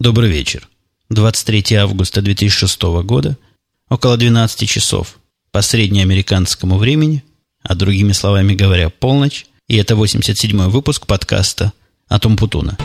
Добрый вечер. 23 августа 2006 года, около 12 часов по среднеамериканскому времени, а другими словами говоря, полночь, и это 87-й выпуск подкаста «Атом Путуна».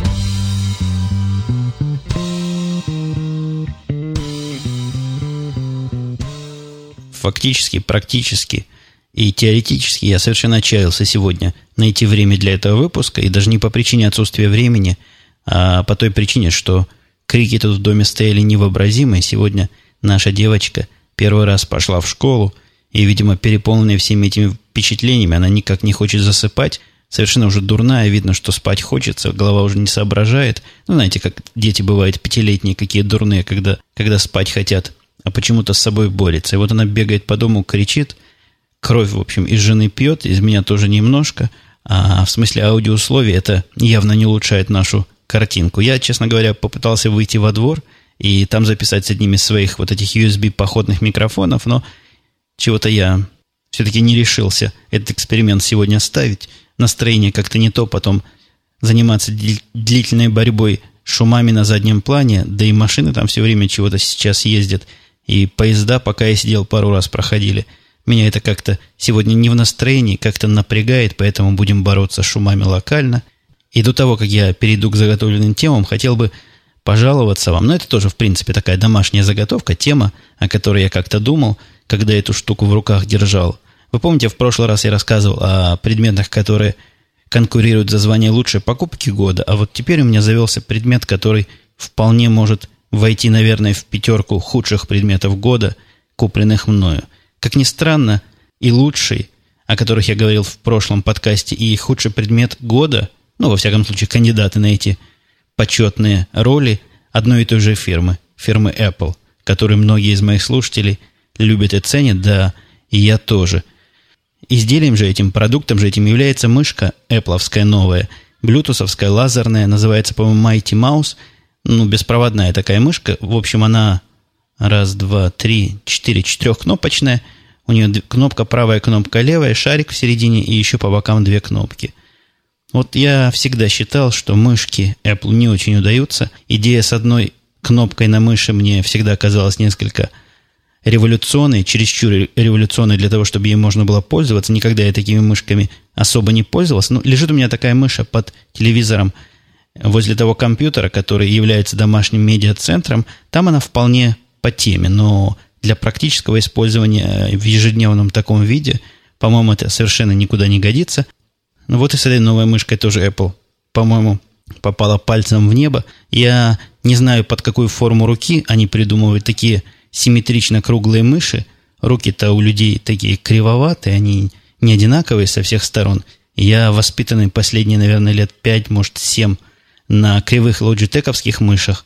Фактически, практически и теоретически я совершенно отчаялся сегодня найти время для этого выпуска, и даже не по причине отсутствия времени, а по той причине, что Крики тут в доме стояли невообразимые. Сегодня наша девочка первый раз пошла в школу, и, видимо, переполненная всеми этими впечатлениями, она никак не хочет засыпать, совершенно уже дурная, видно, что спать хочется, голова уже не соображает. Ну, знаете, как дети бывают пятилетние, какие дурные, когда, когда спать хотят, а почему-то с собой борется. И вот она бегает по дому, кричит, кровь, в общем, из жены пьет, из меня тоже немножко, а в смысле аудиоусловий это явно не улучшает нашу картинку. Я, честно говоря, попытался выйти во двор и там записать с одним из своих вот этих USB-походных микрофонов, но чего-то я все-таки не решился этот эксперимент сегодня ставить. Настроение как-то не то, потом заниматься длительной борьбой шумами на заднем плане, да и машины там все время чего-то сейчас ездят, и поезда, пока я сидел, пару раз проходили. Меня это как-то сегодня не в настроении, как-то напрягает, поэтому будем бороться с шумами локально – и до того, как я перейду к заготовленным темам, хотел бы пожаловаться вам. Но это тоже, в принципе, такая домашняя заготовка, тема, о которой я как-то думал, когда эту штуку в руках держал. Вы помните, в прошлый раз я рассказывал о предметах, которые конкурируют за звание лучшей покупки года, а вот теперь у меня завелся предмет, который вполне может войти, наверное, в пятерку худших предметов года, купленных мною. Как ни странно, и лучший, о которых я говорил в прошлом подкасте, и худший предмет года – ну, во всяком случае, кандидаты на эти почетные роли одной и той же фирмы, фирмы Apple, которую многие из моих слушателей любят и ценят, да, и я тоже. Изделием же этим, продуктом же этим является мышка Apple'овская новая, блютусовская, лазерная, называется, по-моему, Mighty Mouse, ну, беспроводная такая мышка, в общем, она раз, два, три, четыре, четырехкнопочная, у нее кнопка правая, кнопка левая, шарик в середине и еще по бокам две кнопки – вот я всегда считал, что мышки Apple не очень удаются. Идея с одной кнопкой на мыши мне всегда казалась несколько революционной, чересчур революционной для того, чтобы ей можно было пользоваться. Никогда я такими мышками особо не пользовался. Но лежит у меня такая мыша под телевизором возле того компьютера, который является домашним медиацентром. Там она вполне по теме, но для практического использования в ежедневном таком виде, по-моему, это совершенно никуда не годится. Ну вот и с этой новой мышкой тоже Apple, по-моему, попала пальцем в небо. Я не знаю, под какую форму руки они придумывают такие симметрично круглые мыши. Руки-то у людей такие кривоватые, они не одинаковые со всех сторон. Я воспитанный последние, наверное, лет пять, может, семь на кривых лоджитековских мышах.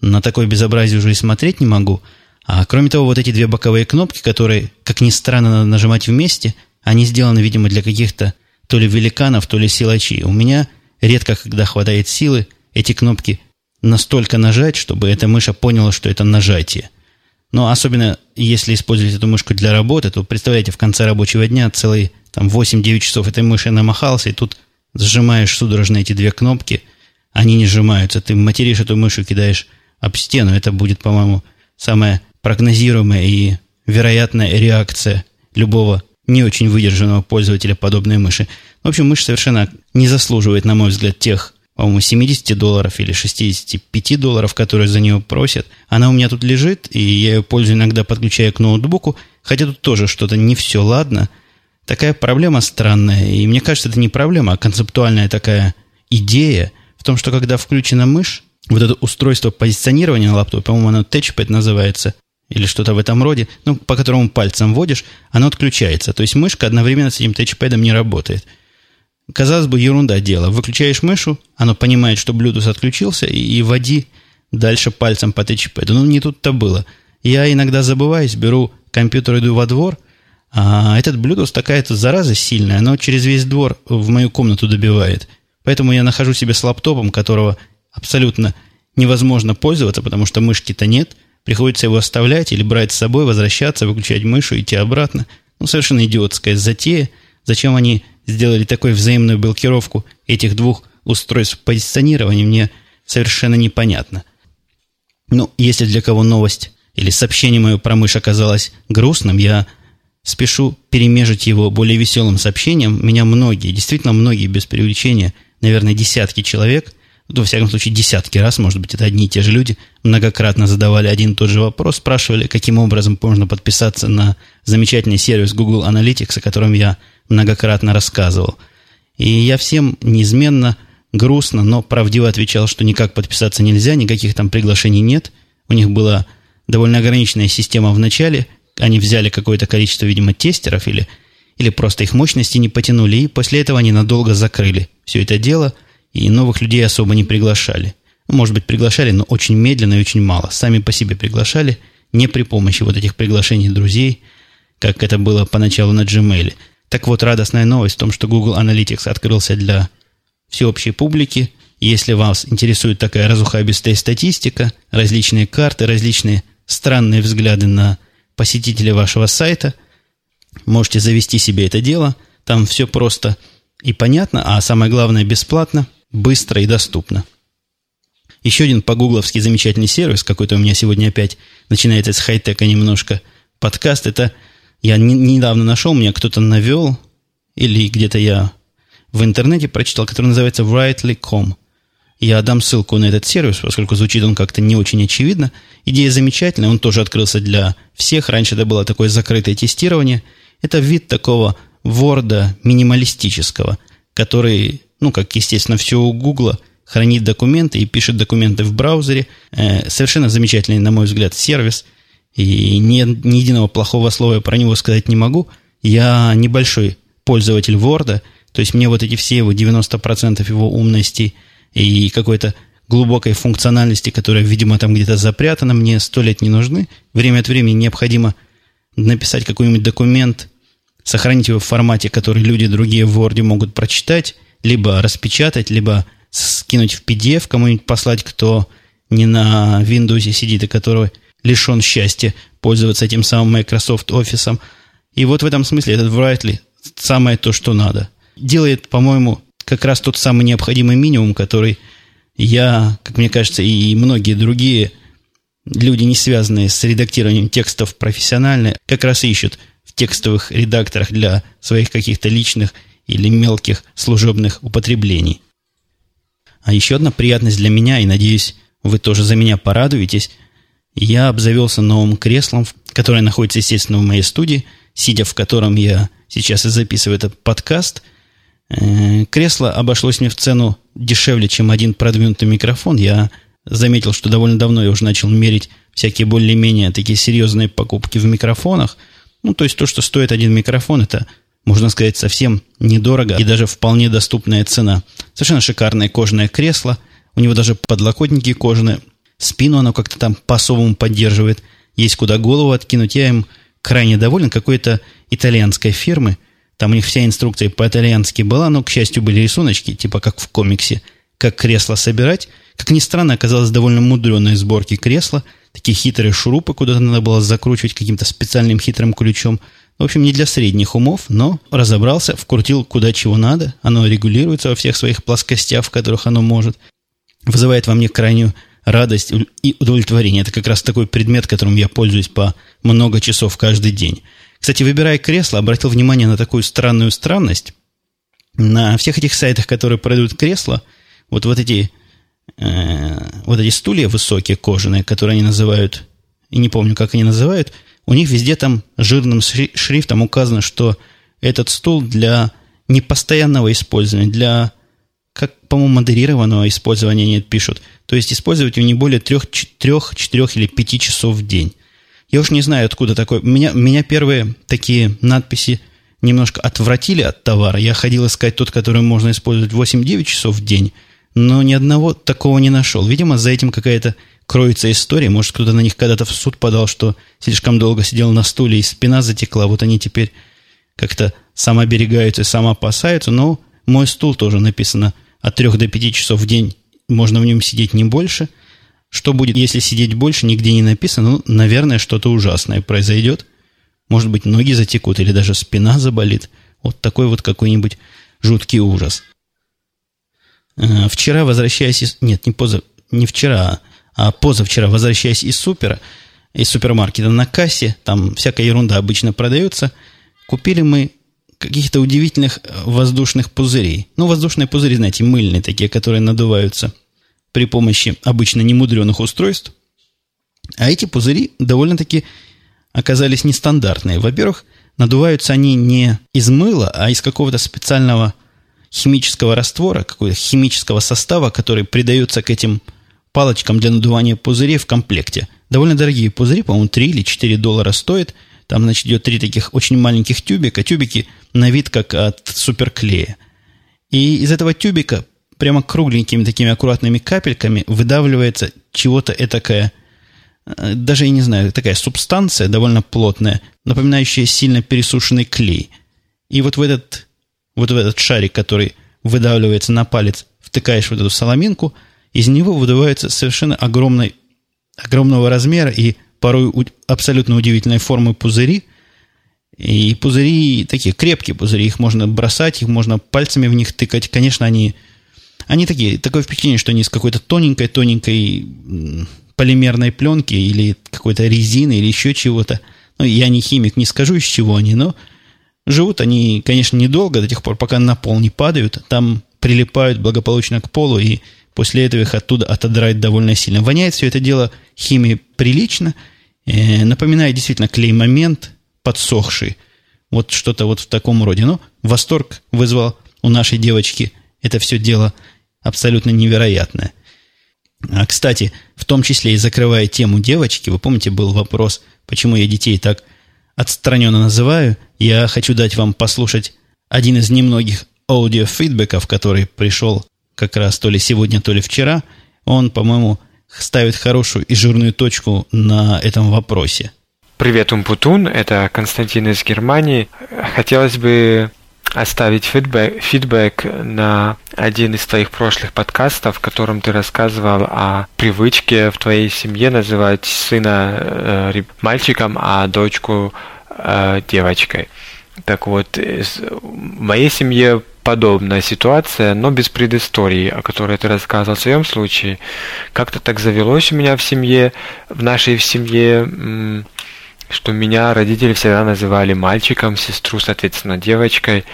На такое безобразие уже и смотреть не могу. А кроме того, вот эти две боковые кнопки, которые, как ни странно, надо нажимать вместе, они сделаны, видимо, для каких-то то ли великанов, то ли силачи. У меня редко, когда хватает силы, эти кнопки настолько нажать, чтобы эта мыша поняла, что это нажатие. Но особенно, если использовать эту мышку для работы, то представляете, в конце рабочего дня целые там 8-9 часов этой мыши намахался, и тут сжимаешь судорожно эти две кнопки, они не сжимаются. Ты материшь эту мышу, кидаешь об стену. Это будет, по-моему, самая прогнозируемая и вероятная реакция любого не очень выдержанного пользователя подобной мыши. В общем, мышь совершенно не заслуживает, на мой взгляд, тех, по-моему, 70 долларов или 65 долларов, которые за нее просят. Она у меня тут лежит, и я ее пользую иногда, подключая к ноутбуку, хотя тут тоже что-то не все ладно. Такая проблема странная, и мне кажется, это не проблема, а концептуальная такая идея в том, что когда включена мышь, вот это устройство позиционирования на лаптопе, по-моему, оно Touchpad называется, или что-то в этом роде, ну, по которому пальцем вводишь, оно отключается. То есть мышка одновременно с этим тачпэдом не работает. Казалось бы, ерунда дело. Выключаешь мышу, оно понимает, что Bluetooth отключился, и, и води дальше пальцем по тачпэду. Ну, не тут-то было. Я иногда забываюсь, беру компьютер, иду во двор, а этот Bluetooth такая-то зараза сильная, оно через весь двор в мою комнату добивает. Поэтому я нахожу себе с лаптопом, которого абсолютно невозможно пользоваться, потому что мышки-то нет – Приходится его оставлять или брать с собой, возвращаться, выключать мышу, идти обратно. Ну, совершенно идиотская затея. Зачем они сделали такую взаимную блокировку этих двух устройств позиционирования, мне совершенно непонятно. Ну, если для кого новость или сообщение мое про мышь оказалось грустным, я спешу перемежить его более веселым сообщением. Меня многие, действительно многие, без преувеличения, наверное, десятки человек, ну, во всяком случае, десятки раз, может быть, это одни и те же люди, многократно задавали один и тот же вопрос, спрашивали, каким образом можно подписаться на замечательный сервис Google Analytics, о котором я многократно рассказывал. И я всем неизменно грустно, но правдиво отвечал, что никак подписаться нельзя, никаких там приглашений нет. У них была довольно ограниченная система в начале. Они взяли какое-то количество, видимо, тестеров или, или просто их мощности не потянули, и после этого они надолго закрыли все это дело, и новых людей особо не приглашали. Может быть, приглашали, но очень медленно и очень мало. Сами по себе приглашали, не при помощи вот этих приглашений друзей, как это было поначалу на Gmail. Так вот, радостная новость в том, что Google Analytics открылся для всеобщей публики. Если вас интересует такая разухабистая статистика, различные карты, различные странные взгляды на посетителей вашего сайта, можете завести себе это дело. Там все просто и понятно, а самое главное бесплатно, быстро и доступно. Еще один погугловский замечательный сервис, какой-то у меня сегодня опять начинается с хай-тека немножко, подкаст, это я недавно нашел, меня кто-то навел, или где-то я в интернете прочитал, который называется Rightly.com. Я дам ссылку на этот сервис, поскольку звучит он как-то не очень очевидно. Идея замечательная, он тоже открылся для всех. Раньше это было такое закрытое тестирование. Это вид такого Word минималистического, который, ну, как, естественно, все у Гугла, хранит документы и пишет документы в браузере. Э, совершенно замечательный, на мой взгляд, сервис. И ни, ни единого плохого слова я про него сказать не могу. Я небольшой пользователь Word – то есть мне вот эти все его 90% его умности и какой-то глубокой функциональности, которая, видимо, там где-то запрятана, мне сто лет не нужны. Время от времени необходимо написать какой-нибудь документ, сохранить его в формате, который люди другие в Word могут прочитать, либо распечатать, либо скинуть в PDF, кому-нибудь послать, кто не на Windows сидит и который лишен счастья пользоваться этим самым Microsoft Office. И вот в этом смысле этот Writely самое то, что надо делает, по-моему, как раз тот самый необходимый минимум, который я, как мне кажется, и многие другие люди, не связанные с редактированием текстов профессионально, как раз ищут в текстовых редакторах для своих каких-то личных или мелких служебных употреблений. А еще одна приятность для меня, и надеюсь, вы тоже за меня порадуетесь, я обзавелся новым креслом, которое находится, естественно, в моей студии, сидя в котором я сейчас и записываю этот подкаст – Э, кресло обошлось мне в цену дешевле, чем один продвинутый микрофон. Я заметил, что довольно давно я уже начал мерить всякие более-менее такие серьезные покупки в микрофонах. Ну, то есть то, что стоит один микрофон, это, можно сказать, совсем недорого и даже вполне доступная цена. Совершенно шикарное кожаное кресло. У него даже подлокотники кожаные. Спину оно как-то там по-особому поддерживает. Есть куда голову откинуть. Я им крайне доволен. Какой-то итальянской фирмы – там у них вся инструкция по-итальянски была, но, к счастью, были рисуночки, типа как в комиксе, как кресло собирать. Как ни странно, оказалось довольно мудреной сборки кресла. Такие хитрые шурупы куда-то надо было закручивать каким-то специальным хитрым ключом. В общем, не для средних умов, но разобрался, вкрутил куда чего надо. Оно регулируется во всех своих плоскостях, в которых оно может. Вызывает во мне крайнюю радость и удовлетворение. Это как раз такой предмет, которым я пользуюсь по много часов каждый день. Кстати, выбирая кресло, обратил внимание на такую странную странность. На всех этих сайтах, которые продают кресла, вот, вот эти э, вот эти стулья высокие, кожаные, которые они называют, и не помню, как они называют, у них везде там жирным шрифтом указано, что этот стул для непостоянного использования, для, как, по-моему, модерированного использования они пишут. То есть использовать его не более трех, трех, четырех или пяти часов в день. Я уж не знаю, откуда такой. Меня, меня первые такие надписи немножко отвратили от товара. Я ходил искать тот, который можно использовать 8-9 часов в день, но ни одного такого не нашел. Видимо, за этим какая-то кроется история. Может, кто-то на них когда-то в суд подал, что слишком долго сидел на стуле и спина затекла. Вот они теперь как-то самооберегаются и самоопасаются. Но мой стул тоже написано от 3 до 5 часов в день. Можно в нем сидеть не больше – что будет, если сидеть больше, нигде не написано. Ну, наверное, что-то ужасное произойдет. Может быть, ноги затекут или даже спина заболит. Вот такой вот какой-нибудь жуткий ужас. Э, вчера, возвращаясь из... Нет, не поза... Не вчера, А позавчера, возвращаясь из супера, из супермаркета на кассе, там всякая ерунда обычно продается, купили мы каких-то удивительных э, воздушных пузырей. Ну, воздушные пузыри, знаете, мыльные такие, которые надуваются при помощи обычно немудреных устройств. А эти пузыри довольно-таки оказались нестандартные. Во-первых, надуваются они не из мыла, а из какого-то специального химического раствора, какого-то химического состава, который придается к этим палочкам для надувания пузырей в комплекте. Довольно дорогие пузыри, по-моему, 3 или 4 доллара стоят. Там, значит, идет три таких очень маленьких тюбика. Тюбики на вид как от суперклея. И из этого тюбика прямо кругленькими такими аккуратными капельками выдавливается чего-то этакое, э, даже я не знаю, такая субстанция довольно плотная, напоминающая сильно пересушенный клей. И вот в этот, вот в этот шарик, который выдавливается на палец, втыкаешь вот эту соломинку, из него выдувается совершенно огромный, огромного размера и порой абсолютно удивительной формы пузыри. И пузыри такие крепкие пузыри, их можно бросать, их можно пальцами в них тыкать. Конечно, они они такие, такое впечатление, что они из какой-то тоненькой-тоненькой полимерной пленки или какой-то резины или еще чего-то. Ну, я не химик, не скажу, из чего они, но живут они, конечно, недолго, до тех пор, пока на пол не падают. Там прилипают благополучно к полу, и после этого их оттуда отодрать довольно сильно. Воняет все это дело химией прилично. Э, напоминает действительно клей-момент, подсохший. Вот что-то вот в таком роде. Но восторг вызвал у нашей девочки это все дело абсолютно невероятное. А, кстати, в том числе и закрывая тему девочки, вы помните, был вопрос, почему я детей так отстраненно называю. Я хочу дать вам послушать один из немногих аудиофидбэков, который пришел как раз то ли сегодня, то ли вчера. Он, по-моему, ставит хорошую и жирную точку на этом вопросе. Привет, Умпутун, это Константин из Германии. Хотелось бы оставить фидбэк, фидбэк на один из твоих прошлых подкастов, в котором ты рассказывал о привычке в твоей семье называть сына э, мальчиком, а дочку э, девочкой. Так вот, в моей семье подобная ситуация, но без предыстории, о которой ты рассказывал в своем случае. Как-то так завелось у меня в семье, в нашей семье что меня родители всегда называли мальчиком, сестру, соответственно, девочкой.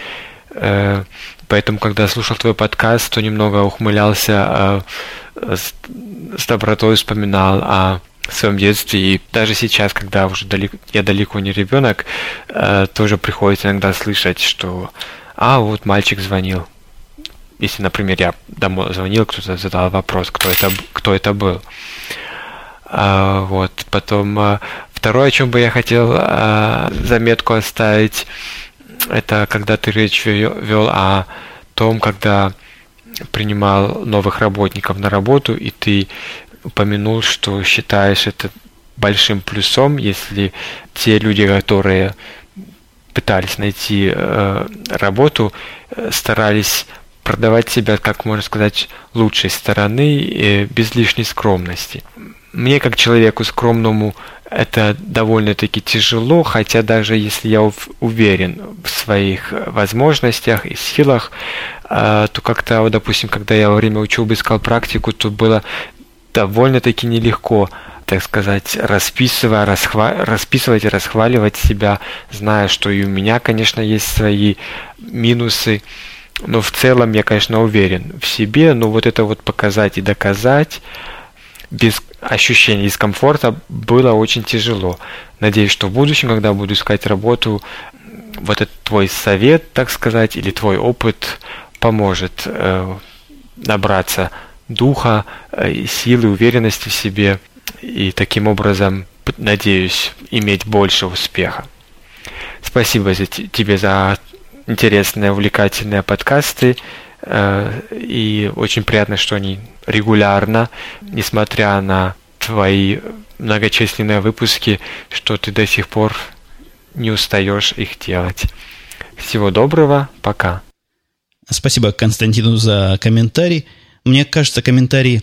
Э, поэтому, когда слушал твой подкаст, то немного ухмылялся, э, с добротой вспоминал о своем детстве. И даже сейчас, когда уже далеко, я далеко не ребенок, э, тоже приходится иногда слышать, что «А, вот мальчик звонил». Если, например, я домой звонил, кто-то задал вопрос, кто это, кто это был. А, вот, потом Второе, о чем бы я хотел э, заметку оставить, это когда ты речь вел о том, когда принимал новых работников на работу, и ты упомянул, что считаешь это большим плюсом, если те люди, которые пытались найти э, работу, э, старались продавать себя, как можно сказать, лучшей стороны, э, без лишней скромности. Мне, как человеку скромному, это довольно-таки тяжело, хотя даже если я уверен в своих возможностях и силах, э, то как-то, допустим, когда я во время учебы искал практику, то было довольно-таки нелегко, так сказать, расписывая, расхва... расписывать и расхваливать себя, зная, что и у меня, конечно, есть свои минусы, но в целом я, конечно, уверен в себе, но вот это вот показать и доказать без ощущения дискомфорта было очень тяжело. Надеюсь, что в будущем, когда буду искать работу, вот этот твой совет, так сказать, или твой опыт поможет э, набраться духа, э, силы, уверенности в себе и таким образом, надеюсь, иметь больше успеха. Спасибо за, тебе за интересные, увлекательные подкасты. Э, и очень приятно, что они регулярно, несмотря на твои многочисленные выпуски, что ты до сих пор не устаешь их делать. Всего доброго, пока. Спасибо Константину за комментарий. Мне кажется, комментарии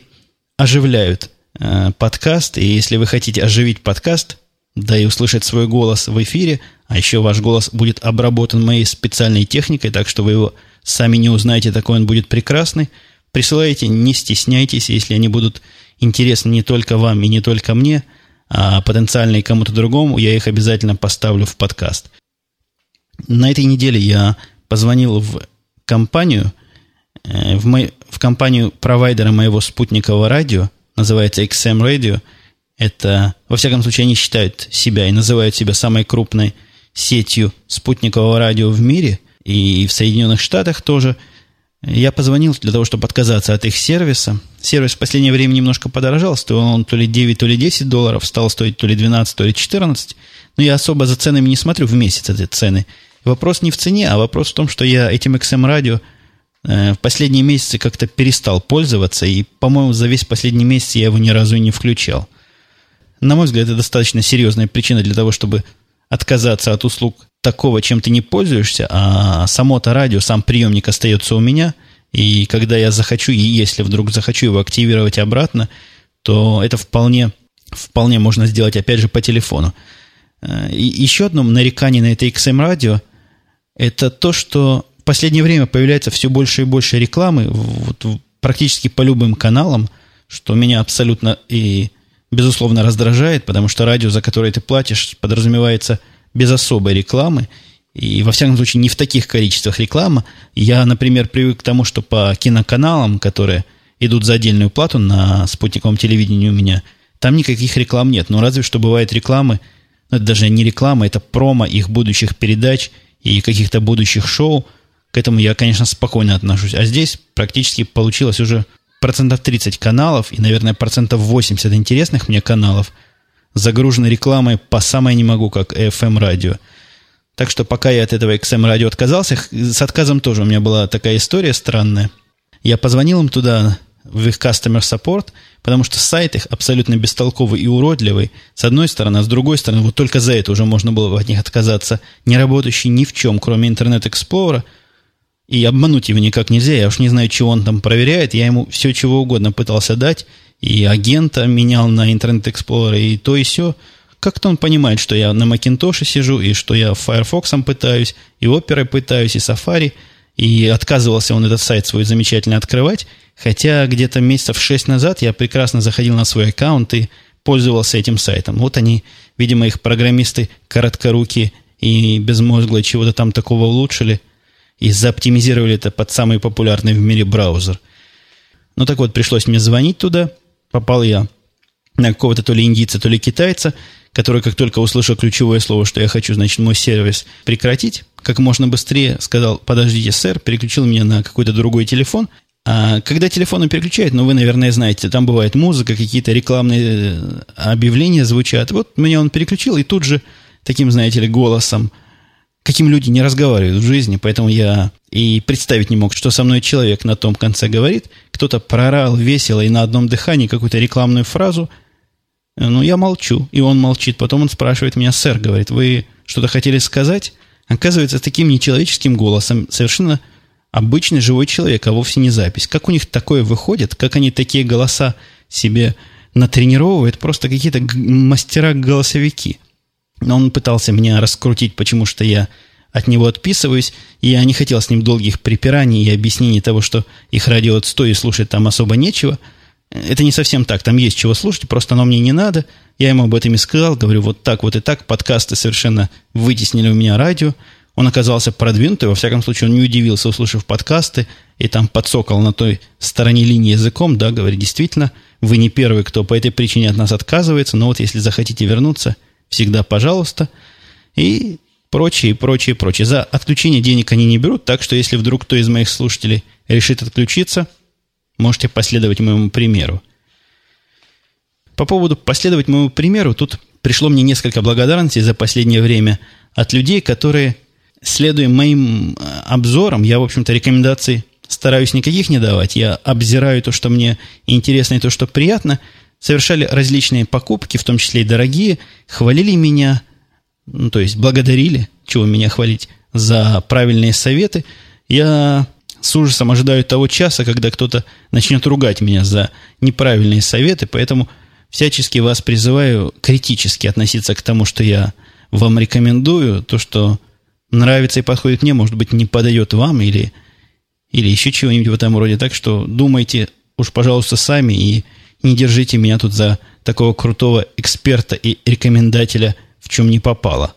оживляют э, подкаст, и если вы хотите оживить подкаст, да и услышать свой голос в эфире, а еще ваш голос будет обработан моей специальной техникой, так что вы его Сами не узнаете, такой он будет прекрасный. Присылайте, не стесняйтесь, если они будут интересны не только вам и не только мне, а потенциально и кому-то другому, я их обязательно поставлю в подкаст. На этой неделе я позвонил в компанию, э, в, мой, в компанию провайдера моего спутникового радио, называется XM Radio. Это, во всяком случае, они считают себя и называют себя самой крупной сетью спутникового радио в мире и в Соединенных Штатах тоже. Я позвонил для того, чтобы отказаться от их сервиса. Сервис в последнее время немножко подорожал, стоил он то ли 9, то ли 10 долларов, стал стоить то ли 12, то ли 14. Но я особо за ценами не смотрю в месяц эти цены – Вопрос не в цене, а вопрос в том, что я этим XM-радио э, в последние месяцы как-то перестал пользоваться, и, по-моему, за весь последний месяц я его ни разу и не включал. На мой взгляд, это достаточно серьезная причина для того, чтобы отказаться от услуг такого, чем ты не пользуешься, а само-то радио, сам приемник остается у меня, и когда я захочу, и если вдруг захочу его активировать обратно, то это вполне, вполне можно сделать, опять же, по телефону. Э, и еще одно нарекание на это XM-радио – это то, что в последнее время появляется все больше и больше рекламы вот, практически по любым каналам, что меня абсолютно и безусловно раздражает, потому что радио, за которое ты платишь, подразумевается без особой рекламы, и во всяком случае не в таких количествах рекламы. Я, например, привык к тому, что по киноканалам, которые идут за отдельную плату на спутниковом телевидении у меня, там никаких реклам нет. Но разве что бывают рекламы, ну, это даже не реклама, это промо их будущих передач – и каких-то будущих шоу, к этому я, конечно, спокойно отношусь. А здесь практически получилось уже процентов 30 каналов и, наверное, процентов 80 интересных мне каналов загружены рекламой по самой не могу, как FM-радио. Так что пока я от этого XM-радио отказался, с отказом тоже у меня была такая история странная. Я позвонил им туда, в их customer support, потому что сайт их абсолютно бестолковый и уродливый, с одной стороны, а с другой стороны, вот только за это уже можно было от них отказаться, не работающий ни в чем, кроме Internet Explorer, и обмануть его никак нельзя, я уж не знаю, чего он там проверяет, я ему все чего угодно пытался дать, и агента менял на Internet Explorer, и то и все. Как-то он понимает, что я на Macintosh сижу, и что я Firefox пытаюсь, и Opera пытаюсь, и Safari, и отказывался он этот сайт свой замечательно открывать, Хотя где-то месяцев шесть назад я прекрасно заходил на свой аккаунт и пользовался этим сайтом. Вот они, видимо, их программисты короткоруки и безмозглые чего-то там такого улучшили и заоптимизировали это под самый популярный в мире браузер. Ну так вот, пришлось мне звонить туда. Попал я на какого-то то ли индийца, то ли китайца, который, как только услышал ключевое слово, что я хочу, значит, мой сервис прекратить, как можно быстрее сказал, подождите, сэр, переключил меня на какой-то другой телефон, а когда телефоны переключают, ну, вы, наверное, знаете, там бывает музыка, какие-то рекламные э, объявления звучат. Вот меня он переключил, и тут же таким, знаете ли, голосом, каким люди не разговаривают в жизни, поэтому я и представить не мог, что со мной человек на том конце говорит. Кто-то прорал весело и на одном дыхании какую-то рекламную фразу. Ну, я молчу, и он молчит. Потом он спрашивает меня, сэр, говорит, вы что-то хотели сказать? Оказывается, таким нечеловеческим голосом, совершенно обычный живой человек, а вовсе не запись. Как у них такое выходит, как они такие голоса себе натренировывают, просто какие-то мастера-голосовики. Но он пытался меня раскрутить, почему что я от него отписываюсь, и я не хотел с ним долгих припираний и объяснений того, что их радио отстой и слушать там особо нечего. Это не совсем так, там есть чего слушать, просто оно мне не надо. Я ему об этом и сказал, говорю, вот так, вот и так, подкасты совершенно вытеснили у меня радио, он оказался продвинутый, во всяком случае, он не удивился, услышав подкасты, и там подсокал на той стороне линии языком, да, говорит, действительно, вы не первый, кто по этой причине от нас отказывается, но вот если захотите вернуться, всегда пожалуйста. И прочее, прочее, прочее. За отключение денег они не берут, так что если вдруг кто из моих слушателей решит отключиться, можете последовать моему примеру. По поводу последовать моему примеру, тут пришло мне несколько благодарностей за последнее время от людей, которые следуя моим э, обзорам, я, в общем-то, рекомендаций стараюсь никаких не давать. Я обзираю то, что мне интересно и то, что приятно. Совершали различные покупки, в том числе и дорогие. Хвалили меня, ну, то есть благодарили, чего меня хвалить, за правильные советы. Я с ужасом ожидаю того часа, когда кто-то начнет ругать меня за неправильные советы, поэтому всячески вас призываю критически относиться к тому, что я вам рекомендую, то, что нравится и подходит мне, может быть, не подойдет вам или, или еще чего-нибудь в этом роде. Так что думайте уж, пожалуйста, сами и не держите меня тут за такого крутого эксперта и рекомендателя, в чем не попало.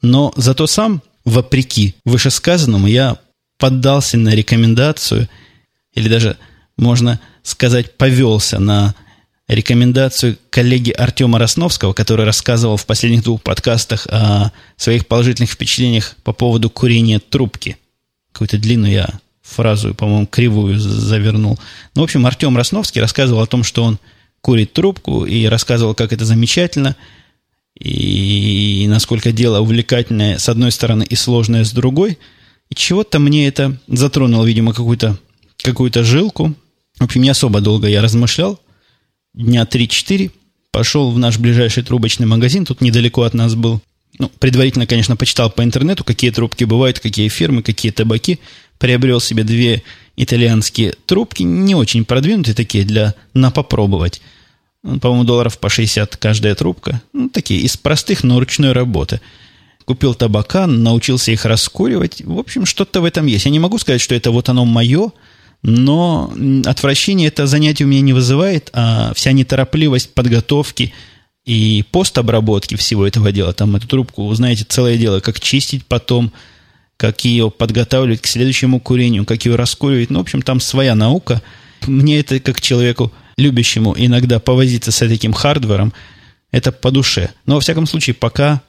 Но зато сам, вопреки вышесказанному, я поддался на рекомендацию, или даже, можно сказать, повелся на рекомендацию коллеги Артема Росновского, который рассказывал в последних двух подкастах о своих положительных впечатлениях по поводу курения трубки. Какую-то длинную я фразу, по-моему, кривую завернул. Ну, в общем, Артем Росновский рассказывал о том, что он курит трубку и рассказывал, как это замечательно, и насколько дело увлекательное с одной стороны и сложное с другой. И чего-то мне это затронуло, видимо, какую-то какую жилку. В общем, не особо долго я размышлял. Дня 3-4 пошел в наш ближайший трубочный магазин, тут недалеко от нас был. Ну, предварительно, конечно, почитал по интернету, какие трубки бывают, какие фирмы, какие табаки. Приобрел себе две итальянские трубки, не очень продвинутые такие, для на попробовать. Ну, по-моему, долларов по 60 каждая трубка. Ну, такие, из простых, но ручной работы. Купил табака, научился их раскуривать. В общем, что-то в этом есть. Я не могу сказать, что это вот оно мое, но отвращение это занятие у меня не вызывает, а вся неторопливость подготовки и постобработки всего этого дела. Там эту трубку, знаете, целое дело, как чистить потом, как ее подготавливать к следующему курению, как ее раскуривать. Ну, в общем, там своя наука. Мне это, как человеку, любящему иногда повозиться с таким хардвером, это по душе. Но, во всяком случае, пока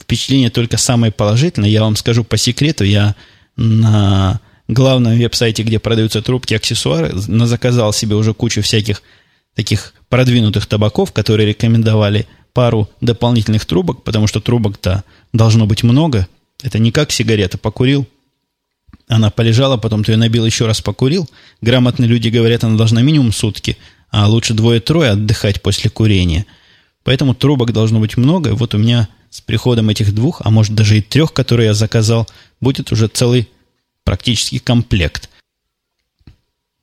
впечатление только самое положительное. Я вам скажу по секрету, я на главном веб-сайте, где продаются трубки, аксессуары, заказал себе уже кучу всяких таких продвинутых табаков, которые рекомендовали пару дополнительных трубок, потому что трубок-то должно быть много. Это не как сигарета, покурил, она полежала, потом ты ее набил, еще раз покурил. Грамотные люди говорят, она должна минимум сутки а лучше двое-трое отдыхать после курения. Поэтому трубок должно быть много. Вот у меня с приходом этих двух, а может даже и трех, которые я заказал, будет уже целый практически комплект.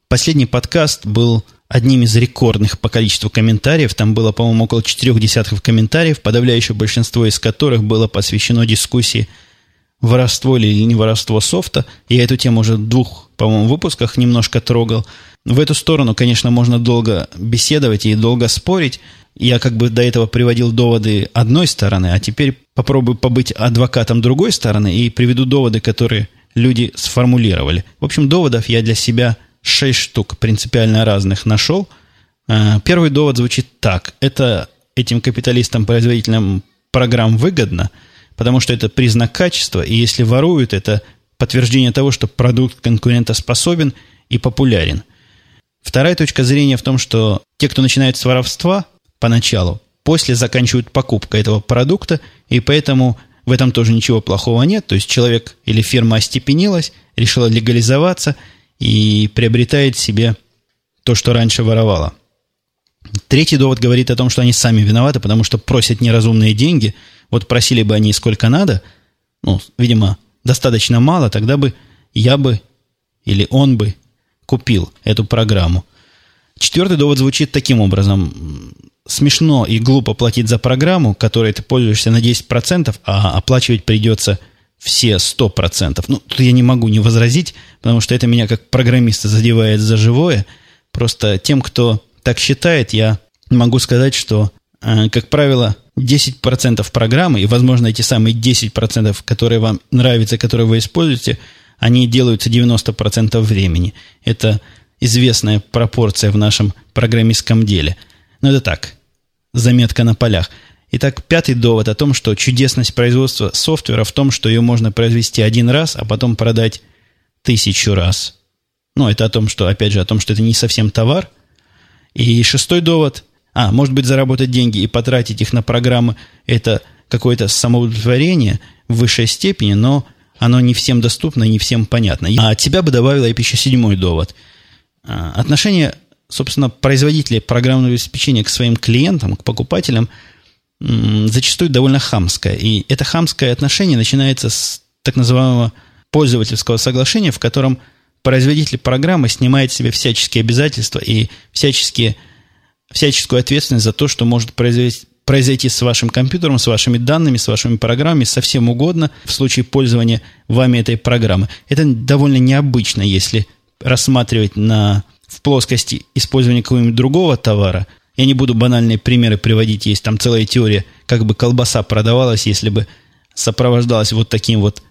Последний подкаст был одним из рекордных по количеству комментариев. Там было, по-моему, около четырех десятков комментариев, подавляющее большинство из которых было посвящено дискуссии воровство или не воровство софта. Я эту тему уже в двух, по-моему, выпусках немножко трогал. В эту сторону, конечно, можно долго беседовать и долго спорить. Я как бы до этого приводил доводы одной стороны, а теперь попробую побыть адвокатом другой стороны и приведу доводы, которые люди сформулировали. В общем, доводов я для себя шесть штук принципиально разных нашел. А, первый довод звучит так. Это этим капиталистам-производителям программ выгодно, потому что это признак качества, и если воруют, это подтверждение того, что продукт конкурентоспособен и популярен – Вторая точка зрения в том, что те, кто начинает с воровства поначалу, после заканчивают покупкой этого продукта, и поэтому в этом тоже ничего плохого нет. То есть человек или фирма остепенилась, решила легализоваться и приобретает себе то, что раньше воровала. Третий довод говорит о том, что они сами виноваты, потому что просят неразумные деньги. Вот просили бы они сколько надо, ну, видимо, достаточно мало, тогда бы я бы или он бы купил эту программу. Четвертый довод звучит таким образом. Смешно и глупо платить за программу, которой ты пользуешься на 10%, а оплачивать придется все 100%. Ну, тут я не могу не возразить, потому что это меня как программиста задевает за живое. Просто тем, кто так считает, я могу сказать, что, э, как правило, 10% программы, и, возможно, эти самые 10%, которые вам нравятся, которые вы используете – они делаются 90% времени. Это известная пропорция в нашем программистском деле. Но это так, заметка на полях. Итак, пятый довод о том, что чудесность производства софтвера в том, что ее можно произвести один раз, а потом продать тысячу раз. Ну, это о том, что, опять же, о том, что это не совсем товар. И шестой довод, а, может быть, заработать деньги и потратить их на программы, это какое-то самоудовлетворение в высшей степени, но оно не всем доступно, не всем понятно. А от себя бы добавила еще седьмой довод. А, отношение, собственно, производителей программного обеспечения к своим клиентам, к покупателям, зачастую довольно хамское. И это хамское отношение начинается с так называемого пользовательского соглашения, в котором производитель программы снимает себе всяческие обязательства и всяческие, всяческую ответственность за то, что может произойти с вашим компьютером, с вашими данными, с вашими программами, со всем угодно в случае пользования вами этой программы. Это довольно необычно, если рассматривать на в плоскости использования какого-нибудь другого товара. Я не буду банальные примеры приводить, есть там целая теория, как бы колбаса продавалась, если бы сопровождалась вот таким вот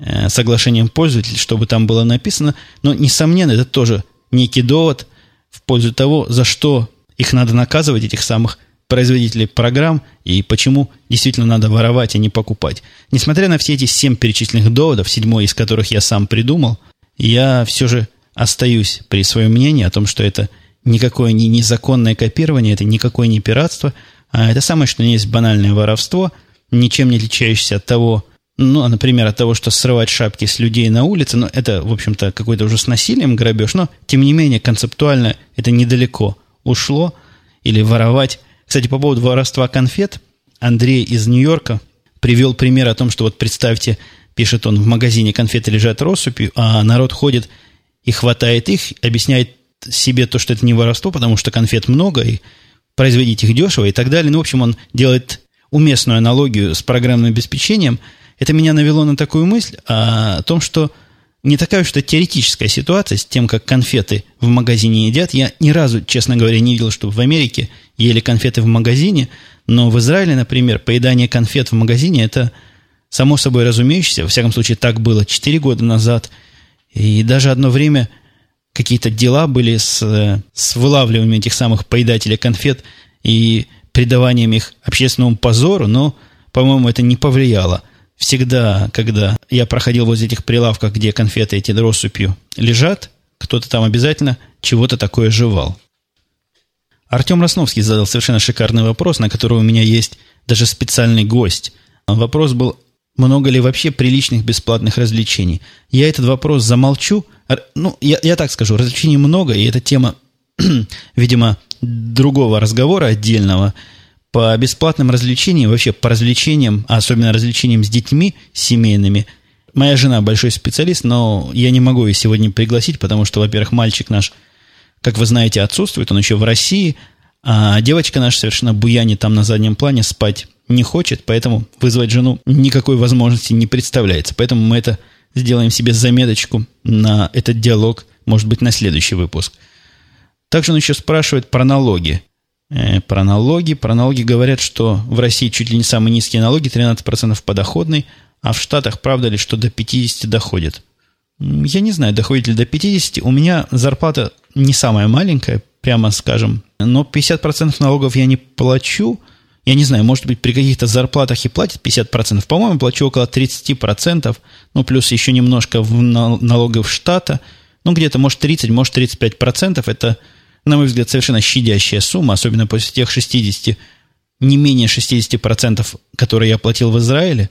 э, соглашением пользователя, чтобы там было написано. Но, несомненно, это тоже некий довод в пользу того, за что их надо наказывать, этих самых производителей программ, и почему действительно надо воровать, а не покупать. Несмотря на все эти семь перечисленных доводов, седьмой из которых я сам придумал, я все же остаюсь при своем мнении о том, что это никакое не незаконное копирование, это никакое не пиратство, а это самое, что есть банальное воровство, ничем не отличающееся от того, ну, например, от того, что срывать шапки с людей на улице, но это, в общем-то, какой-то уже с насилием грабеж, но, тем не менее, концептуально это недалеко ушло, или воровать. Кстати, по поводу воровства конфет, Андрей из Нью-Йорка привел пример о том, что вот представьте, пишет он, в магазине конфеты лежат россыпью, а народ ходит и хватает их, объясняет себе то, что это не воровство, потому что конфет много, и производить их дешево и так далее. Ну, в общем, он делает уместную аналогию с программным обеспечением. Это меня навело на такую мысль о том, что не такая уж это теоретическая ситуация с тем, как конфеты в магазине едят. Я ни разу, честно говоря, не видел, чтобы в Америке ели конфеты в магазине, но в Израиле, например, поедание конфет в магазине – это само собой разумеющееся. Во всяком случае, так было 4 года назад. И даже одно время какие-то дела были с, с вылавливанием этих самых поедателей конфет и придаванием их общественному позору, но, по-моему, это не повлияло – всегда, когда я проходил возле этих прилавков, где конфеты эти россыпью лежат, кто-то там обязательно чего-то такое жевал. Артем Росновский задал совершенно шикарный вопрос, на который у меня есть даже специальный гость. Вопрос был, много ли вообще приличных бесплатных развлечений? Я этот вопрос замолчу. Ну, я, я так скажу, развлечений много, и эта тема, видимо, другого разговора отдельного – по бесплатным развлечениям, вообще по развлечениям, а особенно развлечениям с детьми семейными, моя жена большой специалист, но я не могу ее сегодня пригласить, потому что, во-первых, мальчик наш, как вы знаете, отсутствует, он еще в России, а девочка наша совершенно буянит там на заднем плане, спать не хочет, поэтому вызвать жену никакой возможности не представляется. Поэтому мы это сделаем себе заметочку на этот диалог, может быть, на следующий выпуск. Также он еще спрашивает про налоги. Э, про налоги. Про налоги говорят, что в России чуть ли не самые низкие налоги, 13% подоходный, а в Штатах, правда ли, что до 50 доходит? Я не знаю, доходит ли до 50. У меня зарплата не самая маленькая, прямо скажем, но 50% налогов я не плачу. Я не знаю, может быть, при каких-то зарплатах и платят 50%. По-моему, плачу около 30%, ну, плюс еще немножко в налогов штата. Ну, где-то, может, 30, может, 35%. Это на мой взгляд, совершенно щадящая сумма, особенно после тех 60, не менее 60%, которые я платил в Израиле.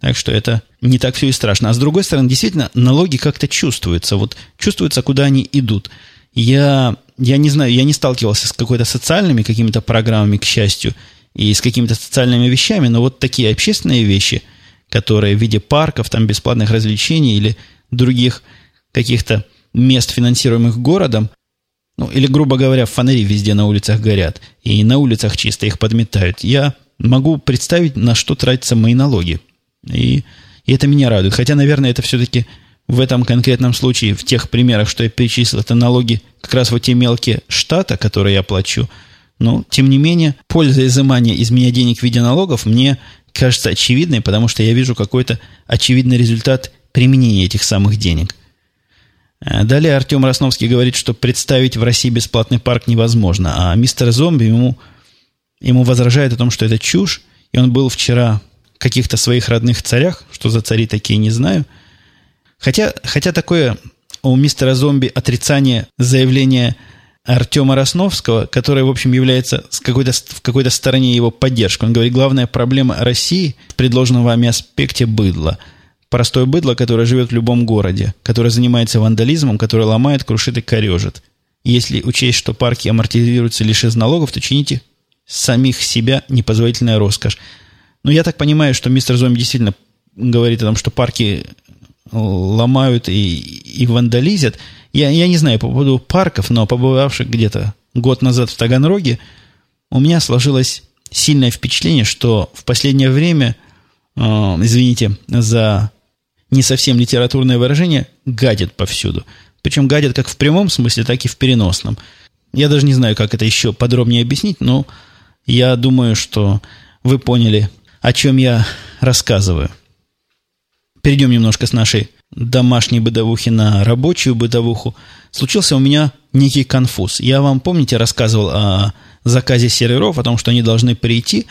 Так что это не так все и страшно. А с другой стороны, действительно, налоги как-то чувствуются. Вот чувствуется, куда они идут. Я, я не знаю, я не сталкивался с какой-то социальными какими-то программами, к счастью, и с какими-то социальными вещами, но вот такие общественные вещи, которые в виде парков, там, бесплатных развлечений или других каких-то мест, финансируемых городом, ну, или, грубо говоря, фонари везде на улицах горят, и на улицах чисто их подметают. Я могу представить, на что тратятся мои налоги. И, и это меня радует. Хотя, наверное, это все-таки в этом конкретном случае, в тех примерах, что я перечислил, это налоги как раз вот те мелкие штата, которые я плачу. Но, тем не менее, польза изымания из меня денег в виде налогов мне кажется очевидной, потому что я вижу какой-то очевидный результат применения этих самых денег. Э, далее Артем Росновский говорит, что представить в России бесплатный парк невозможно, а мистер Зомби ему, ему возражает о том, что это чушь, и он был вчера в каких-то своих родных царях, что за цари такие, не знаю. Хотя, хотя такое у мистера Зомби отрицание заявления Артема Росновского, которое, в общем, является с какой-то, в какой-то стороне его поддержкой. Он говорит, главная проблема России в предложенном вами аспекте быдла – Простое быдло, которое живет в любом городе, которое занимается вандализмом, которое ломает, крушит и корежит. если учесть, что парки амортизируются лишь из налогов, то чините самих себя непозволительная роскошь. Но я так понимаю, что мистер Зомби действительно говорит о том, что парки ломают и, и вандализят. Я, я не знаю по поводу парков, но побывавших где-то год назад в Таганроге, у меня сложилось сильное впечатление, что в последнее время, э, извините за не совсем литературное выражение, гадят повсюду. Причем гадят как в прямом смысле, так и в переносном. Я даже не знаю, как это еще подробнее объяснить, но я думаю, что вы поняли, о чем я рассказываю. Перейдем немножко с нашей домашней бытовухи на рабочую бытовуху. Случился у меня некий конфуз. Я вам, помните, рассказывал о заказе серверов, о том, что они должны прийти.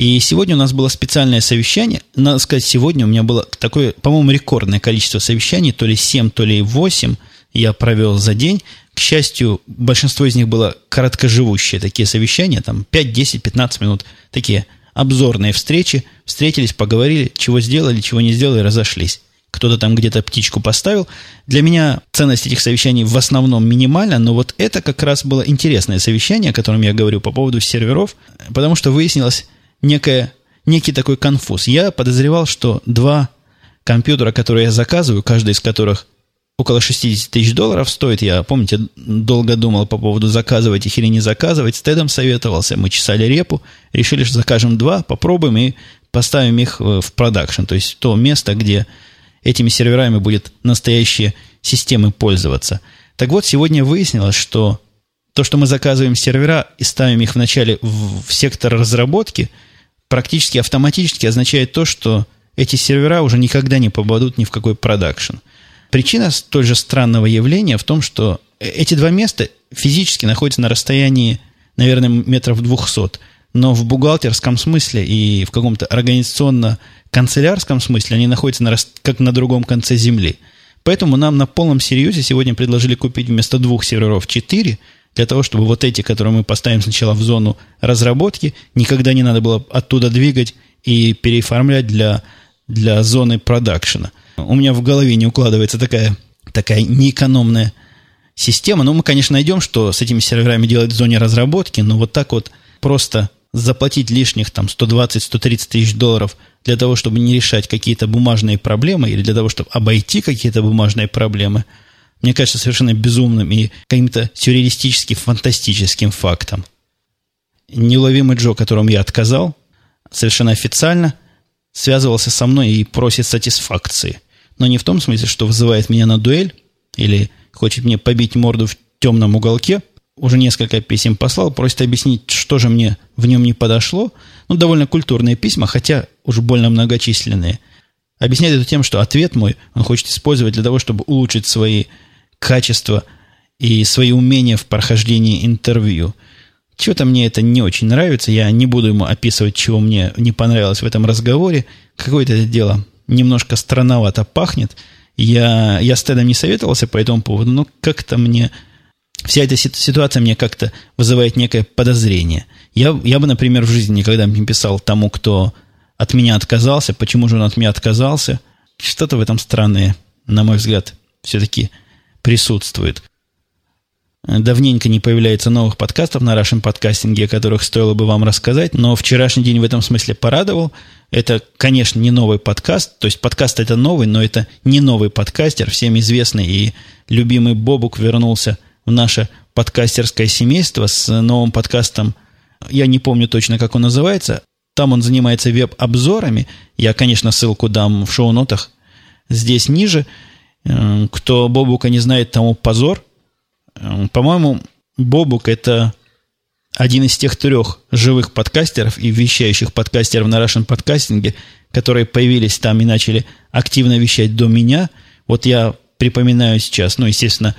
И сегодня у нас было специальное совещание. Надо сказать, сегодня у меня было такое, по-моему, рекордное количество совещаний, то ли 7, то ли 8 я провел за день. К счастью, большинство из них было короткоживущие такие совещания, там 5, 10, 15 минут, такие обзорные встречи. Встретились, поговорили, чего сделали, чего не сделали, разошлись кто-то там где-то птичку поставил. Для меня ценность этих совещаний в основном минимальна, но вот это как раз было интересное совещание, о котором я говорю по поводу серверов, потому что выяснилось некое, некий такой конфуз. Я подозревал, что два компьютера, которые я заказываю, каждый из которых около 60 тысяч долларов стоит. Я, помните, долго думал по поводу заказывать их или не заказывать. С Тедом советовался. Мы чесали репу. Решили, что закажем два, попробуем и поставим их в продакшн. То есть то место, где этими серверами будет настоящие системы пользоваться. Так вот, сегодня выяснилось, что то, что мы заказываем сервера и ставим их вначале в сектор разработки, практически автоматически означает то, что эти сервера уже никогда не попадут ни в какой продакшн. Причина столь же странного явления в том, что эти два места физически находятся на расстоянии, наверное, метров 200, но в бухгалтерском смысле и в каком-то организационно канцелярском смысле они находятся на, как на другом конце Земли. Поэтому нам на полном серьезе сегодня предложили купить вместо двух серверов четыре, для того, чтобы вот эти, которые мы поставим сначала в зону разработки, никогда не надо было оттуда двигать и переоформлять для, для зоны продакшена. У меня в голове не укладывается такая, такая неэкономная система. Ну, мы, конечно, найдем, что с этими серверами делать в зоне разработки, но вот так вот просто заплатить лишних там 120-130 тысяч долларов для того, чтобы не решать какие-то бумажные проблемы или для того, чтобы обойти какие-то бумажные проблемы, мне кажется совершенно безумным и каким-то сюрреалистическим, фантастическим фактом. Неуловимый Джо, которому я отказал, совершенно официально связывался со мной и просит сатисфакции. Но не в том смысле, что вызывает меня на дуэль или хочет мне побить морду в темном уголке, уже несколько писем послал, просит объяснить, что же мне в нем не подошло. Ну, довольно культурные письма, хотя уж больно многочисленные. Объясняет это тем, что ответ мой он хочет использовать для того, чтобы улучшить свои качества и свои умения в прохождении интервью. Чего-то мне это не очень нравится. Я не буду ему описывать, чего мне не понравилось в этом разговоре. Какое-то это дело немножко странновато пахнет. Я, я с Тедом не советовался по этому поводу, но как-то мне вся эта ситуация мне как-то вызывает некое подозрение. Я, я бы, например, в жизни никогда не писал тому, кто от меня отказался, почему же он от меня отказался. Что-то в этом странное, на мой взгляд, все-таки присутствует. Давненько не появляется новых подкастов на нашем подкастинге, о которых стоило бы вам рассказать, но вчерашний день в этом смысле порадовал. Это, конечно, не новый подкаст, то есть подкаст это новый, но это не новый подкастер, всем известный и любимый Бобук вернулся – в наше подкастерское семейство с новым подкастом. Я не помню точно, как он называется. Там он занимается веб-обзорами. Я, конечно, ссылку дам в шоу-нотах здесь ниже. Э, кто Бобука не знает, тому позор. Э, по-моему, Бобук – это один из тех трех живых подкастеров и вещающих подкастеров на Russian подкастинге, которые появились там и начали активно вещать до меня. Вот я припоминаю сейчас, ну, естественно,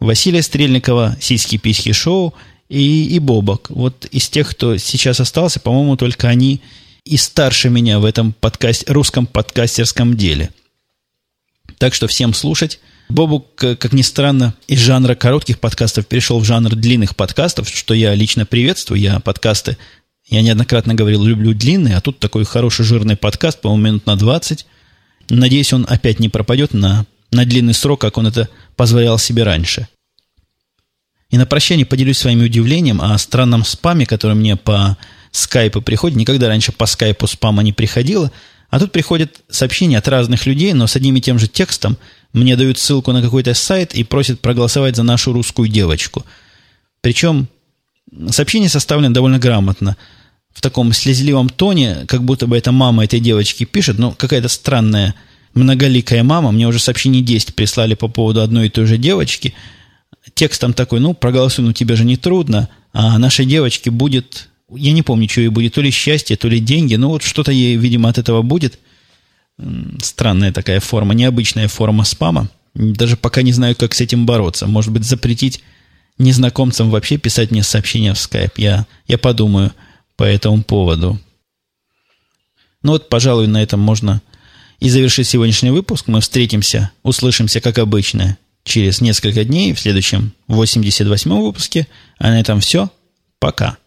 Василия Стрельникова, «Сиськи-письки шоу» и, и Бобок. Вот из тех, кто сейчас остался, по-моему, только они и старше меня в этом подкаст, русском подкастерском деле. Так что всем слушать. Бобук, как ни странно, из жанра коротких подкастов перешел в жанр длинных подкастов, что я лично приветствую. Я подкасты, я неоднократно говорил, люблю длинные, а тут такой хороший жирный подкаст, по-моему, минут на 20. Надеюсь, он опять не пропадет на, на длинный срок, как он это позволял себе раньше. И на прощание поделюсь своим удивлением о странном спаме, который мне по скайпу приходит. Никогда раньше по скайпу спама не приходило. А тут приходят сообщения от разных людей, но с одним и тем же текстом. Мне дают ссылку на какой-то сайт и просят проголосовать за нашу русскую девочку. Причем сообщение составлено довольно грамотно. В таком слезливом тоне, как будто бы это мама этой девочки пишет, но какая-то странная многоликая мама. Мне уже сообщение 10 прислали по поводу одной и той же девочки. Текст там такой, ну, проголосуй, ну, тебе же не трудно. А нашей девочке будет, я не помню, что ей будет, то ли счастье, то ли деньги. Ну, вот что-то ей, видимо, от этого будет. Странная такая форма, необычная форма спама. Даже пока не знаю, как с этим бороться. Может быть, запретить незнакомцам вообще писать мне сообщения в Skype. Я, я подумаю по этому поводу. Ну вот, пожалуй, на этом можно и завершить сегодняшний выпуск. Мы встретимся, услышимся, как обычно, через несколько дней в следующем 88-м выпуске. А на этом все. Пока.